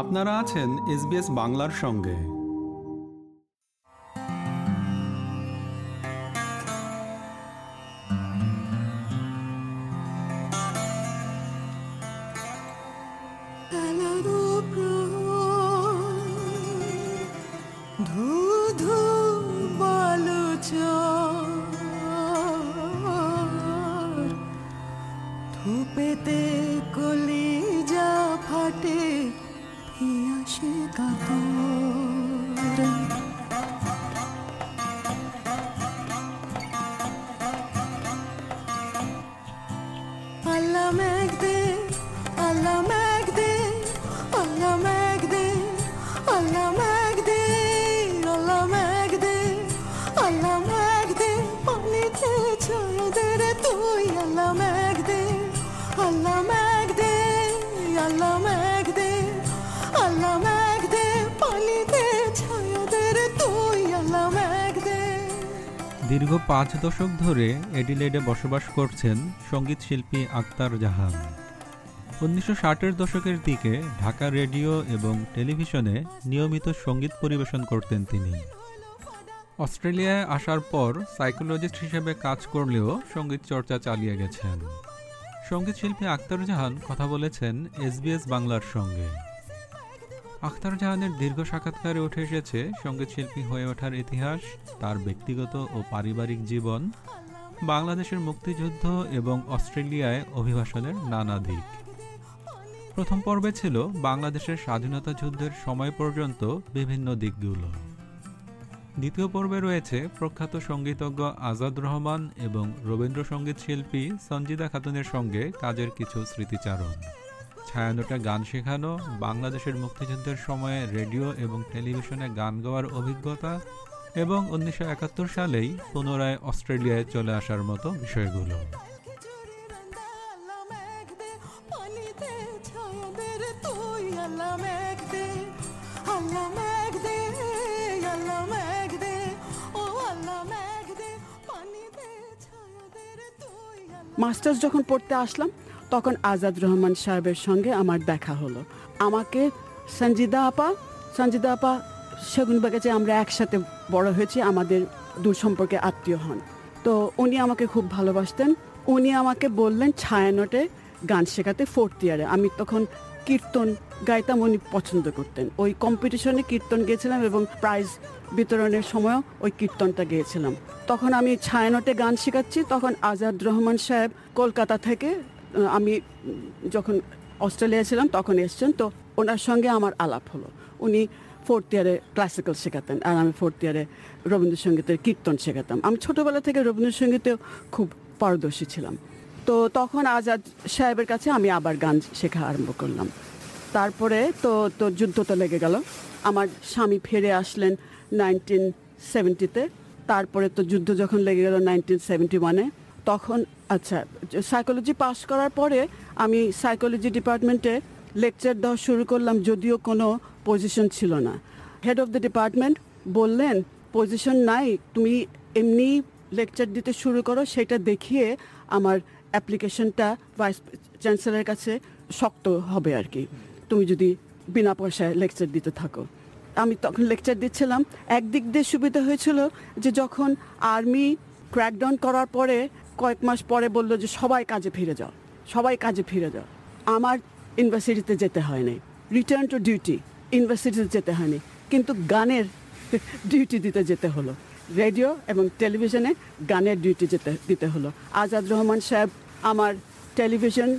আপনারা আছেন এসবিএস বাংলার সঙ্গে। ধূপেতে দীর্ঘ পাঁচ দশক ধরে এডিলেডে বসবাস করছেন সংগীত শিল্পী আক্তার জাহান। উনিশশো ষাটের দশকের দিকে ঢাকা রেডিও এবং টেলিভিশনে নিয়মিত সংগীত পরিবেশন করতেন তিনি। অস্ট্রেলিয়ায় আসার পর সাইকোলজিস্ট হিসেবে কাজ করলেও সংগীত চর্চা চালিয়ে গেছেন। সংগীত শিল্পী আক্তার জাহান কথা বলেছেন এসবিএস বাংলার সঙ্গে। আখতার জাহানের দীর্ঘ সাক্ষাৎকারে উঠে এসেছে সংগীত শিল্পী হয়ে ওঠার ইতিহাস, তার ব্যক্তিগত ও পারিবারিক জীবন, বাংলাদেশের মুক্তিযুদ্ধ এবং অস্ট্রেলিয়ায় অভিবাসনের নানা দিক। প্রথম পর্বে ছিল বাংলাদেশের স্বাধীনতা যুদ্ধের সময় পর্যন্ত বিভিন্ন দিকগুলো। দ্বিতীয় পর্বে রয়েছে প্রখ্যাত সঙ্গীতজ্ঞ আজাদ রহমান এবং রবীন্দ্রসঙ্গীত শিল্পী সঞ্জিদা খাতুনের সঙ্গে কাজের কিছু স্মৃতিচারণ। ছায়ানোটা গান শেখানো, বাংলাদেশের মুক্তিযুদ্ধের সময়ে রেডিও এবং টেলিভিশনে গান গাওয়ার অভিজ্ঞতা এবং উনিশশো একাত্তর সালেই পুনরায় অস্ট্রেলিয়ায় চলে আসার মতো বিষয়গুলো। মাস্টার্স যখন পড়তে আসলাম তখন আজাদ রহমান সাহেবের সঙ্গে আমার দেখা হলো। আমাকে, সঞ্জিদা আপা সঞ্জিদা আপা সেগুন বাগাচে আমরা একসাথে বড় হয়েছি, আমাদের দূর সম্পর্কে আত্মীয় হন। তো উনি আমাকে খুব ভালোবাসতেন। উনি আমাকে বললেন ছায়ানটে গান শেখাতে ফোর্থ ইয়ারে আমি তখন কীর্তন গাইতাম, উনি পছন্দ করতেন। ওই কম্পিটিশনে কীর্তন গেছিলাম এবং প্রাইজ বিতরণের সময়ও ওই কীর্তনটা গেয়েছিলাম। তখন আমি ছায়ানটে গান শেখাচ্ছি। তখন আজাদ রহমান সাহেব কলকাতা থেকে আমি যখন অস্ট্রেলিয়া ছিলাম তখন এসছেন, তো ওনার সঙ্গে আমার আলাপ হলো। উনি ফোর্থ ইয়ারে ক্লাসিক্যাল শেখাতেন আর আমি ফোর্থ ইয়ারে রবীন্দ্রসঙ্গীতের কীর্তন শেখাতাম। আমি ছোটোবেলা থেকে রবীন্দ্রসঙ্গীতেও খুব পারদর্শী ছিলাম। তো তখন আজাদ সাহেবের কাছে আমি আবার গান শেখা আরম্ভ করলাম। তারপরে তো তো যুদ্ধ তো লেগে গেল। আমার স্বামী ফিরে আসলেন নাইনটিন সেভেন্টিতে তারপরে তো যুদ্ধ যখন লেগে গেল নাইনটিন সেভেন্টি ওয়ানে তখন আচ্ছা সাইকোলজি পাশ করার পরে আমি সাইকোলজি ডিপার্টমেন্টে লেকচার দেওয়া শুরু করলাম, যদিও কোনো পজিশন ছিল না। হেড অফ দ্য ডিপার্টমেন্ট বললেন পজিশন নাই, তুমি এমনি লেকচার দিতে শুরু করো, সেটা দেখিয়ে আমার অ্যাপ্লিকেশনটা ভাইস চ্যান্সেলরের কাছে শক্ত হবে আর কি। তুমি যদি বিনা পয়সায় লেকচার দিতে থাকো। আমি তখন লেকচার দিচ্ছিলাম। একদিক দিয়ে সুবিধা হয়েছিল যে যখন আর্মি ক্র্যাকডাউন করার পরে কয়েক মাস পরে বলল যে, সবাই কাজে ফিরে যাও, সবাই কাজে ফিরে যাও। আমার ইউনিভার্সিটিতে যেতে হয়নি রিটার্ন টু ডিউটি ইউনিভার্সিটিতে যেতে হয়নি কিন্তু গানের ডিউটি দিতে যেতে হলো। রেডিও এবং টেলিভিশনে গানের ডিউটি যেতে, দিতে হলো। আজাদ রহমান সাহেব আমার টেলিভিশন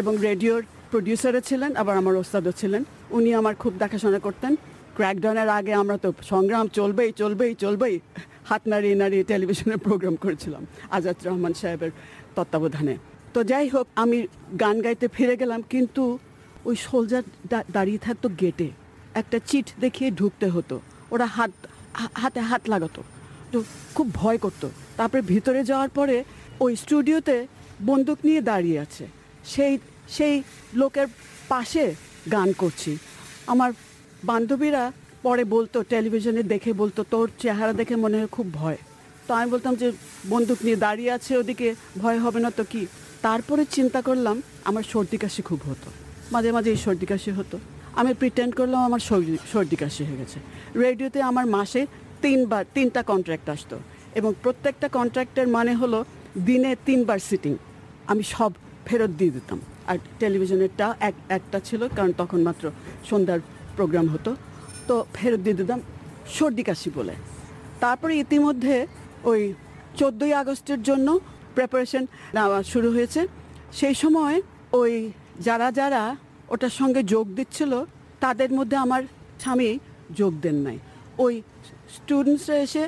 এবং রেডিওর প্রডিউসারও ছিলেন, আবার আমার ওস্তাদও ছিলেন। উনি আমার খুব দেখাশোনা করতেন। ক্র্যাকডাউনের আগে আমরা তো সংগ্রাম চলবেই চলবেই চলবেই। হাত নাড়িয়ে নাড়িয়ে টেলিভিশনে প্রোগ্রাম করেছিলাম, আজাদ রহমান সাহেবের তত্ত্বাবধানে। তো যাই হোক, আমি গান গাইতে ফিরে গেলাম, কিন্তু ওই সোলজার দাঁড়িয়ে থাকতো গেটে একটা চিট দেখিয়ে ঢুকতে হতো। ওরা হাত, হাতে হাত লাগাতো। তো খুব ভয় করতো। তারপরে ভিতরে যাওয়ার পরে ওই স্টুডিওতে বন্দুক নিয়ে দাঁড়িয়ে আছে। সেই সেই লোকের পাশে গান করছি। আমার বান্ধবীরা পরে বলতো, টেলিভিশনে দেখে বলতো, তোর চেহারা দেখে মনে হয় খুব ভয়। তো আমি বলতাম যে, বন্দুক নিয়ে দাঁড়িয়ে আছে ওদিকে, ভয় হবে না তো কি? তারপরে চিন্তা করলাম, আমার সর্দি কাশি খুব হতো। মাঝে মাঝে এই সর্দি কাশি হতো। আমি প্রিটেন্ড করলাম আমার সর্দি সর্দি কাশি হয়ে গেছে। রেডিওতে আমার মাসে তিনবার, তিনটা কন্ট্রাক্ট আসতো। এবং প্রত্যেকটা কন্ট্রাক্টের মানে হলো, দিনে তিনবার সিটিং আমি সব ফেরত দিয়ে দিতাম। আর টেলিভিশনেরটা এক, একটা ছিল, কারণ তখন মাত্র সন্ধ্যার প্রোগ্রাম হতো। তো ফেরত দিয়ে দিতাম সর্দি কাশি বলে। তারপরে ইতিমধ্যে ওই চোদ্দোই আগস্টের জন্য প্রেপারেশন নেওয়া শুরু হয়েছে। সেই সময় ওই যারা যারা ওটার সঙ্গে যোগ দিচ্ছিল তাদের মধ্যে আমার স্বামী যোগ দেন নাই। ওই স্টুডেন্টসরা এসে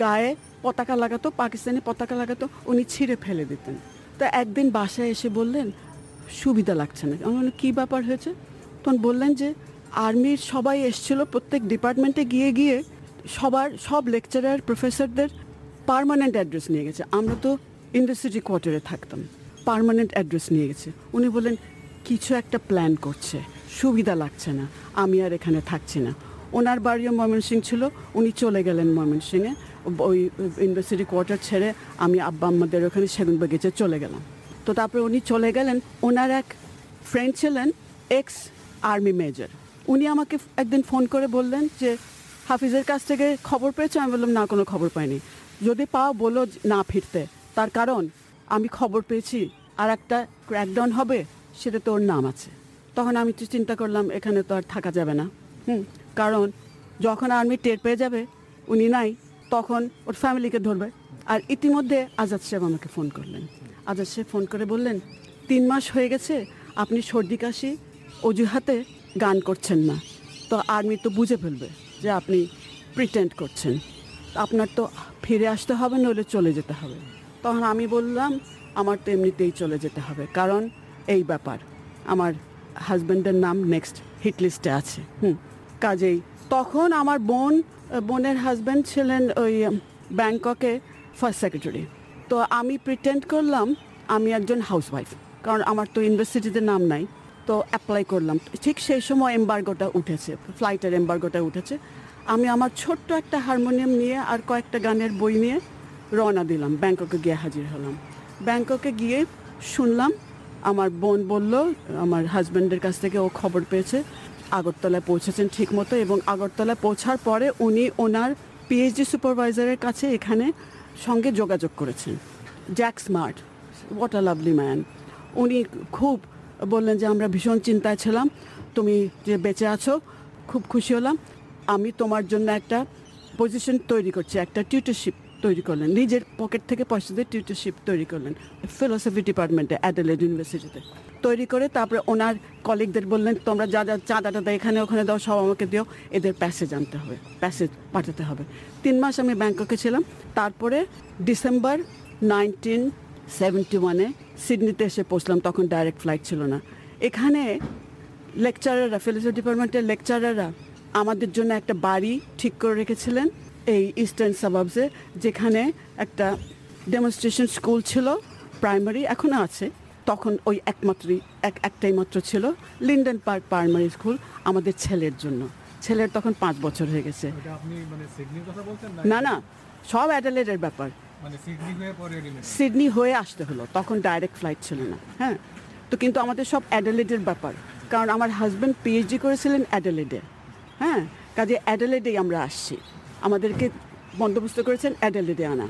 গায়ে পতাকা লাগাতো পাকিস্তানি পতাকা লাগাতো উনি ছিঁড়ে ফেলে দিতেন। তা একদিন বাসায় এসে বললেন সুবিধা লাগছে না। আমি বললাম, কী ব্যাপার হয়েছে? তখন বললেন যে আর্মির সবাই এসছিল, প্রত্যেক ডিপার্টমেন্টে গিয়ে গিয়ে সবার, সব লেকচারার প্রফেসরদের পারমানেন্ট অ্যাড্রেস নিয়ে গেছে। আমরা তো ইন্ডাস্ট্রি কোয়ার্টারে থাকতাম পারমানেন্ট অ্যাড্রেস নিয়ে গেছে। উনি বললেন, কিছু একটা প্ল্যান করছে, সুবিধা লাগছে না, আমি আর এখানে থাকছি না। ওনার বাড়িও ময়মনসিং ছিল, উনি চলে গেলেন ময়মনসিংয়ে। ওই ইউনিভার্সিটি কোয়ার্টার ছেড়ে আমি আব্বা আমাদের ওখানে সেগুন বাগিচে চলে গেলাম। তো তারপরে উনি চলে গেলেন, ওনার এক ফ্রেন্ড ছিলেন এক্স আর্মি মেজর উনি আমাকে একদিন ফোন করে বললেন যে, হাফিজের কাছ থেকে খবর পেয়েছ? আমি বললাম, না, কোনো খবর পাইনি। যদি পাও, বলো না, ফিরতে। তার কারণ, আমি খবর পেয়েছি, আর একটা ক্র্যাকডাউন হবে, সেটা তো ওর নাম আছে। তখন আমি তো চিন্তা করলাম, এখানে তো আর থাকা যাবে না। হুম, কারণ যখন আর্মি টের পেয়ে যাবে, উনি নাই, তখন ওর ফ্যামিলিকে ধরবে। আর ইতিমধ্যে আজাদ সাহেব আমাকে ফোন করলেন। আজাদ সাহেব ফোন করে বললেন, তিন মাস হয়ে গেছে, আপনি সর্দি কাশি, অজুহাতে গান করছেন না। তো আর্মি তো বুঝে ফেলবে যে আপনি প্রিটেন্ড করছেন। আপনার তো ফিরে আসতে হবে, নইলে চলে যেতে হবে। তখন আমি বললাম, আমার তো এমনিতেই চলে যেতে হবে। কারণ এই ব্যাপার, আমার হাজব্যান্ডের নাম নেক্সট হিট লিস্টে আছে। হুম, কাজেই তখন আমার বোন, বোনের হাজব্যান্ড ছিলেন ওই ব্যাংককে ফার্স্ট সেক্রেটারি তো আমি প্রিটেন্ড করলাম, আমি একজন হাউসওয়াইফ কারণ আমার তো ইউনিভার্সিটিতে নাম নাই। তো অ্যাপ্লাই করলাম। ঠিক সেই সময় এম্বার্গোটা উঠেছে ফ্লাইটের এম্বার্গোটা উঠেছে। আমি আমার ছোট্ট একটা হারমোনিয়াম নিয়ে আর কয়েকটা গানের বই নিয়ে রওনা দিলাম, ব্যাংককে গিয়ে হাজির হলাম। ব্যাংককে গিয়ে শুনলাম, আমার বোন বলল, আমার হাজব্যান্ডের কাছ থেকে ও খবর পেয়েছে, আগরতলায় পৌঁছেছেন ঠিকমতো এবং আগরতলায় পৌঁছার পরে উনি ওনার পিএইচডি সুপারভাইজারের কাছে এখানে সঙ্গে যোগাযোগ করেছেন। Jack Smart what a lovely man উনি খুব বললেন যে আমরা ভীষণ চিন্তায় ছিলাম, তুমি যে বেঁচে আছো, খুব খুশি হলাম। আমি তোমার জন্য একটা পজিশন তৈরি করছি, একটা টিউটরশিপ তৈরি করলেন। নিজের পকেট থেকে পয়সা দিয়ে টিউটরশিপ তৈরি করলেন ফিলোসফি ডিপার্টমেন্টে অ্যাডেলেড ইউনিভার্সিটিতে তৈরি করে তারপরে ওনার কলিগদের বললেন, তোমরা যা যা চাঁদাটা দেয় এখানে, ওখানে দাও, সব আমাকে দিও। এদের প্যাসেজ আনতে হবে প্যাসেজ পাঠাতে হবে। তিন মাস আমি ব্যাংককে ছিলাম। তারপরে ডিসেম্বর নাইনটিন সেভেন্টি ওয়ানে সিডনিতে এসে পৌঁছলাম তখন ডাইরেক্ট ফ্লাইট ছিল না। এখানে লেকচারাররা ফিলোসফি ডিপার্টমেন্টের লেকচারাররা আমাদের জন্য একটা বাড়ি ঠিক করে রেখেছিলেন এই ইস্টার্ন সাবাবসে যেখানে একটা ডেমনস্ট্রেশন স্কুল ছিল প্রাইমারি এখনও আছে। তখন ওই একমাত্রই এক একটাই মাত্র ছিল লিন্ডেন পার্ক প্রাইমারি স্কুল আমাদের ছেলের জন্য। ছেলের তখন পাঁচ বছর হয়ে গেছে। মানে না না সব অ্যাডালেটের ব্যাপার। হয়ে রিলেট সিডনি হয়ে আসতে হলো, তখন ডাইরেক্ট ফ্লাইট ছিল না হ্যাঁ? তো কিন্তু আমাদের সব অ্যাডেলেডের ব্যাপার, কারণ আমার হাজব্যান্ড পিএইচডি করেছিলেন অ্যাডেলেডে হ্যাঁ? কাজে অ্যাডেলেডেই আমরা আসছি, আমাদেরকে বন্দোবস্ত করেছেন অ্যাডেলেডে আনা।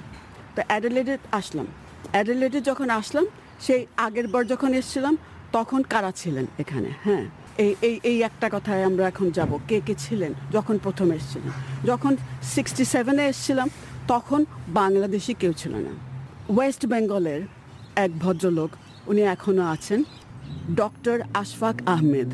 তো অ্যাডেলেডে আসলাম অ্যাডেলেডে যখন আসলাম, সেই আগের বার যখন এসেছিলাম, তখন কারা ছিলেন এখানে হ্যাঁ? এই এই এই একটা কথায় আমরা এখন যাব, কে কে ছিলেন যখন প্রথম এসেছিলেন। যখন সিক্সটি সেভেনে এসেছিলাম তখন বাংলাদেশি কেউ ছিল না। ওয়েস্ট বেঙ্গলের এক ভদ্রলোক, উনি এখনও আছেন, ডক্টর আশফাক আহমেদ।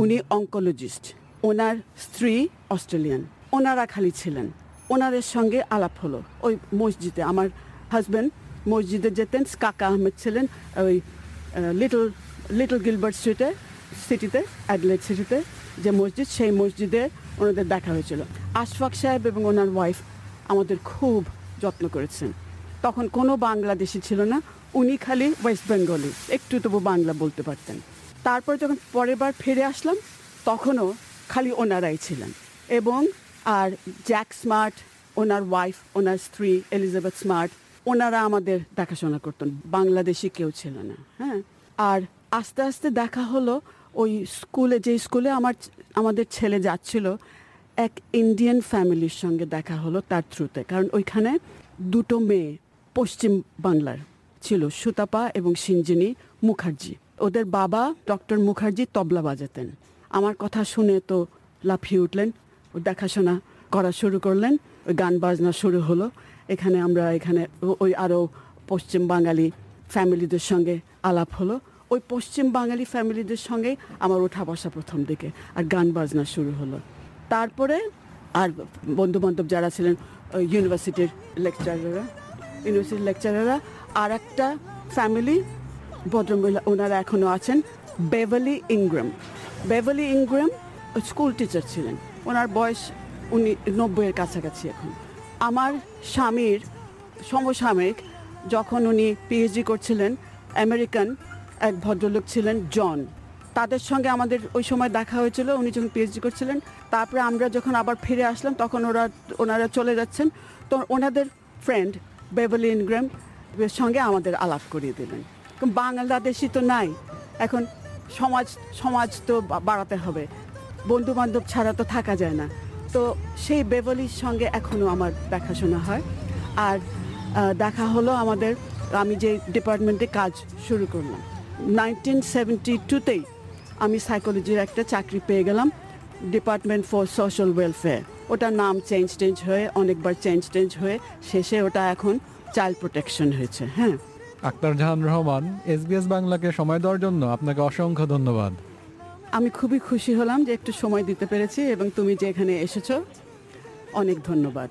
উনি অঙ্কোলজিস্ট ওনার স্ত্রী অস্ট্রেলিয়ান। ওনারা খালি ছিলেন। ওনাদের সঙ্গে আলাপ হলো। ওই মসজিদে আমার হাজব্যান্ড মসজিদে যেতেন, কাকা আহমেদ ছিলেন, ওই লিটল লিটল গিলবার্ট স্ট্রিটে সিটিতে অ্যাডলেট সিটিতে যে মসজিদ, সেই মসজিদে ওনাদের দেখা হয়েছিল। আশফাক সাহেব এবং ওনার ওয়াইফ আমাদের খুব যত্ন করেছেন। তখন কোনো বাংলাদেশি ছিল না, উনি খালি ওয়েস্ট বেঙ্গলে। একটু তবু বাংলা বলতে পারতেন। তারপর যখন পরের বার ফিরে আসলাম, তখনও খালি ওনারাই ছিলেন। এবং আর জ্যাক স্মার্ট, ওনার ওয়াইফ, ওনার স্ত্রী এলিজাবেথ স্মার্ট, ওনারা আমাদের দেখাশোনা করতেন। বাংলাদেশি কেউ ছিল না হ্যাঁ? আর আস্তে আস্তে দেখা হলো, ওই স্কুলে, যে স্কুলে আমার আমাদের ছেলে যাচ্ছিল এক ইন্ডিয়ান ফ্যামিলির সঙ্গে দেখা হলো তার থ্রুতে কারণ ওইখানে দুটো মেয়ে পশ্চিম বাংলার ছিল, সুতাপা এবং সিঞ্জিনী মুখার্জি। ওদের বাবা ডক্টর মুখার্জি তবলা বাজাতেন। আমার কথা শুনে তো লাফিয়ে উঠলেন ও দেখাশোনা করা শুরু করলেন, ওই গান বাজনা শুরু হলো। এখানে আমরা এখানে ওই আরও পশ্চিম বাঙালি ফ্যামিলিদের সঙ্গে আলাপ হলো। ওই পশ্চিম বাঙালি ফ্যামিলিদের সঙ্গেই আমার ওঠা বসা প্রথম দিকে, আর গান বাজনা শুরু হলো। তারপরে আর বন্ধু বান্ধব যারা ছিলেন ইউনিভার্সিটির লেকচারাররা ইউনিভার্সিটির লেকচারাররা আর একটা ফ্যামিলি ভদ্রমহিলা, ওনারা এখনও আছেন বেভালি ইংগ্রাম বেভালি ইংগ্রাম স্কুল টিচার ছিলেন। ওনার বয়স উনি নব্বইয়ের কাছাকাছি এখন। আমার স্বামীর সমসাময়িক যখন উনি পিএইচডি করছিলেন আমেরিকান এক ভদ্রলোক ছিলেন জন তাদের সঙ্গে আমাদের ওই সময় দেখা হয়েছিল, উনি যখন পিএইচডি করছিলেন, তারপরে আমরা যখন আবার ফিরে আসলাম, তখন ওরা, ওনারা চলে যাচ্ছেন। তো ওনাদের ফ্রেন্ড বেভালি ইনগ্রাম সঙ্গে আমাদের আলাপ করিয়ে দিলেন। বাংলাদেশি তো নাই, এখন সমাজ সমাজ তো বাড়াতে হবে। বন্ধু বান্ধব ছাড়া তো থাকা যায় না। তো সেই বেভালির সঙ্গে এখনও আমার দেখাশোনা হয়। আর দেখা হলো আমাদের, আমি যে ডিপার্টমেন্টে কাজ শুরু করলাম নাইনটিন সেভেন্টি টুতেই আমি সাইকোলজির একটা চাকরি পেয়ে গেলাম ডিপার্টমেন্ট ফর সোশ্যাল ওয়েলফেয়ার ওটার নাম চেঞ্জ টেঞ্জ হয়ে অনেকবার চেঞ্জ টেঞ্জ হয়ে শেষে ওটা এখন চাইল্ড প্রোটেকশন হয়েছে হ্যাঁ। আক্তার জাহান রহমান এসবিএস বাংলাকে সময় দেওয়ার জন্য আপনাকে অসংখ্য ধন্যবাদ। আমি খুবই খুশি হলাম যে একটু সময় দিতে পেরেছি এবং তুমি যে এখানে এসেছ অনেক ধন্যবাদ।